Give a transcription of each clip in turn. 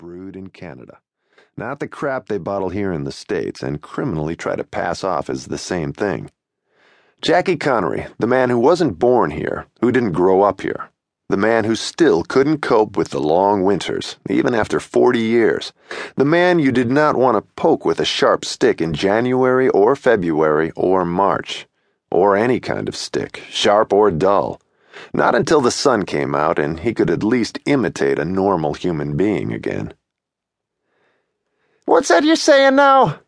brewed in Canada. Not the crap they bottle here in the States and criminally try to pass off as the same thing. Jackie Connery, the man who wasn't born here, who didn't grow up here, the man who still couldn't cope with the long winters, even after 40 years, the man you did not want to poke with a sharp stick in January or February or March, or any kind of stick, sharp or dull not until the sun came out and he could at least imitate a normal human being again. What's that you're saying now?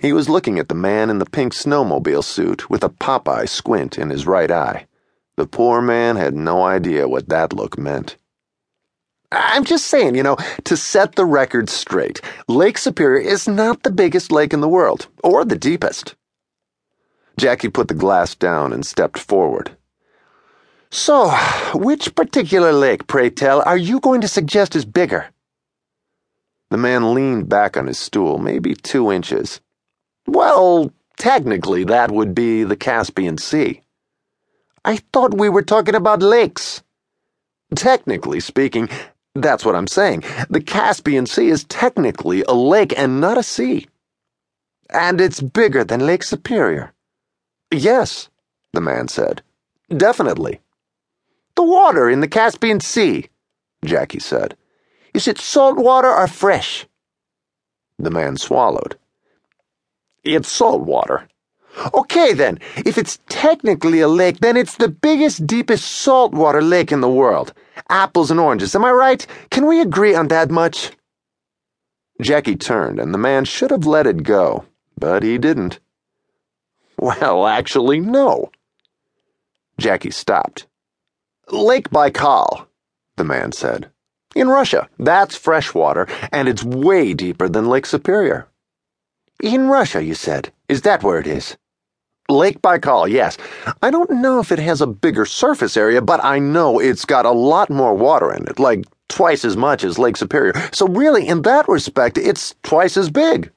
He was looking at the man in the pink snowmobile suit with a Popeye squint in his right eye. The poor man had no idea what that look meant. I'm just saying, you know, to set the record straight, Lake Superior is not the biggest lake in the world, or the deepest. Jackie put the glass down and stepped forward. So, which particular lake, pray tell, are you going to suggest is bigger? The man leaned back on his stool, maybe two inches. Well, technically, that would be the Caspian Sea. I thought we were talking about lakes. Technically speaking, that's what I'm saying. The Caspian Sea is technically a lake and not a sea. And it's bigger than Lake Superior. Yes, the man said. Definitely. The water in the Caspian Sea, Jackie said. Is it salt water or fresh? The man swallowed. It's salt water. Okay, then. If it's technically a lake, then it's the biggest, deepest saltwater lake in the world. Apples and oranges, am I right? Can we agree on that much? Jackie turned, and the man should have let it go, but he didn't. Well, actually, no. Jackie stopped. Lake Baikal, the man said. In Russia, that's fresh water, and it's way deeper than Lake Superior. In Russia, you said. Is that where it is? Lake Baikal, yes. I don't know if it has a bigger surface area, but I know it's got a lot more water in it, like twice as much as Lake Superior. So, really, in that respect, it's twice as big.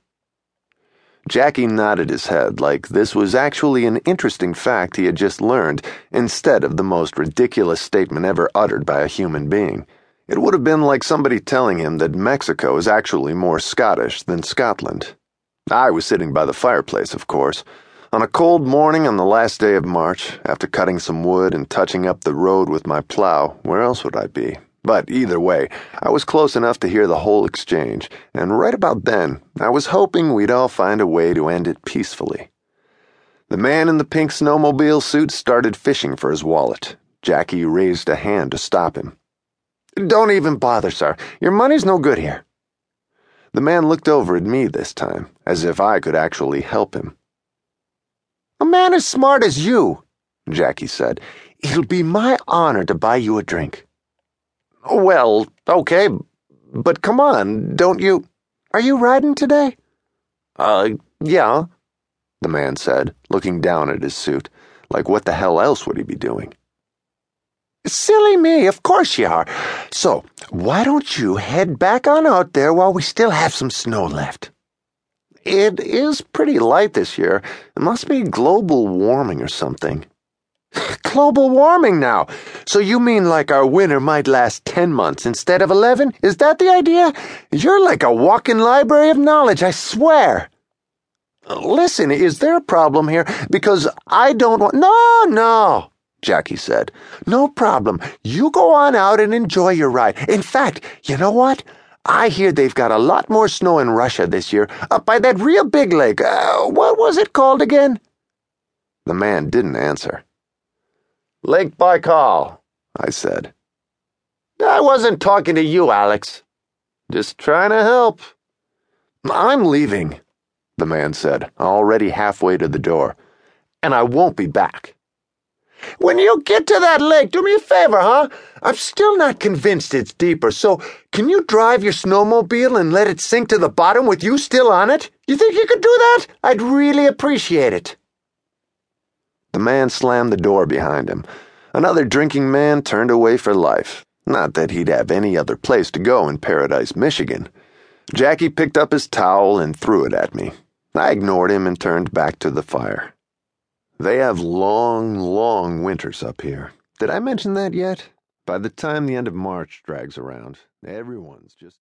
Jackie nodded his head like this was actually an interesting fact he had just learned, instead of the most ridiculous statement ever uttered by a human being. It would have been like somebody telling him that Mexico is actually more Scottish than Scotland. I was sitting by the fireplace, of course. On a cold morning on the last day of March, after cutting some wood and touching up the road with my plow, where else would I be? But either way, I was close enough to hear the whole exchange, and right about then, I was hoping we'd all find a way to end it peacefully. The man in the pink snowmobile suit started fishing for his wallet. Jackie raised a hand to stop him. Don't even bother, sir. Your money's no good here. The man looked over at me this time, as if I could actually help him. A man as smart as you, Jackie said. It'll be my honor to buy you a drink. Well, okay, but come on, don't you. Are you riding today? Uh, yeah, the man said, looking down at his suit, like what the hell else would he be doing? Silly me, of course you are. So, why don't you head back on out there while we still have some snow left? It is pretty light this year. It must be global warming or something. Global warming now. So you mean like our winter might last 10 months instead of 11? Is that the idea? You're like a walking library of knowledge, I swear. Listen, is there a problem here? Because I don't want. No, no, Jackie said. No problem. You go on out and enjoy your ride. In fact, you know what? I hear they've got a lot more snow in Russia this year, up by that real big lake. Uh, what was it called again? The man didn't answer. Lake Baikal, I said. I wasn't talking to you, Alex. Just trying to help. I'm leaving, the man said, already halfway to the door, and I won't be back. When you get to that lake, do me a favor, huh? I'm still not convinced it's deeper, so can you drive your snowmobile and let it sink to the bottom with you still on it? You think you could do that? I'd really appreciate it. The man slammed the door behind him. Another drinking man turned away for life. Not that he'd have any other place to go in Paradise, Michigan. Jackie picked up his towel and threw it at me. I ignored him and turned back to the fire. They have long, long winters up here. Did I mention that yet? By the time the end of March drags around, everyone's just.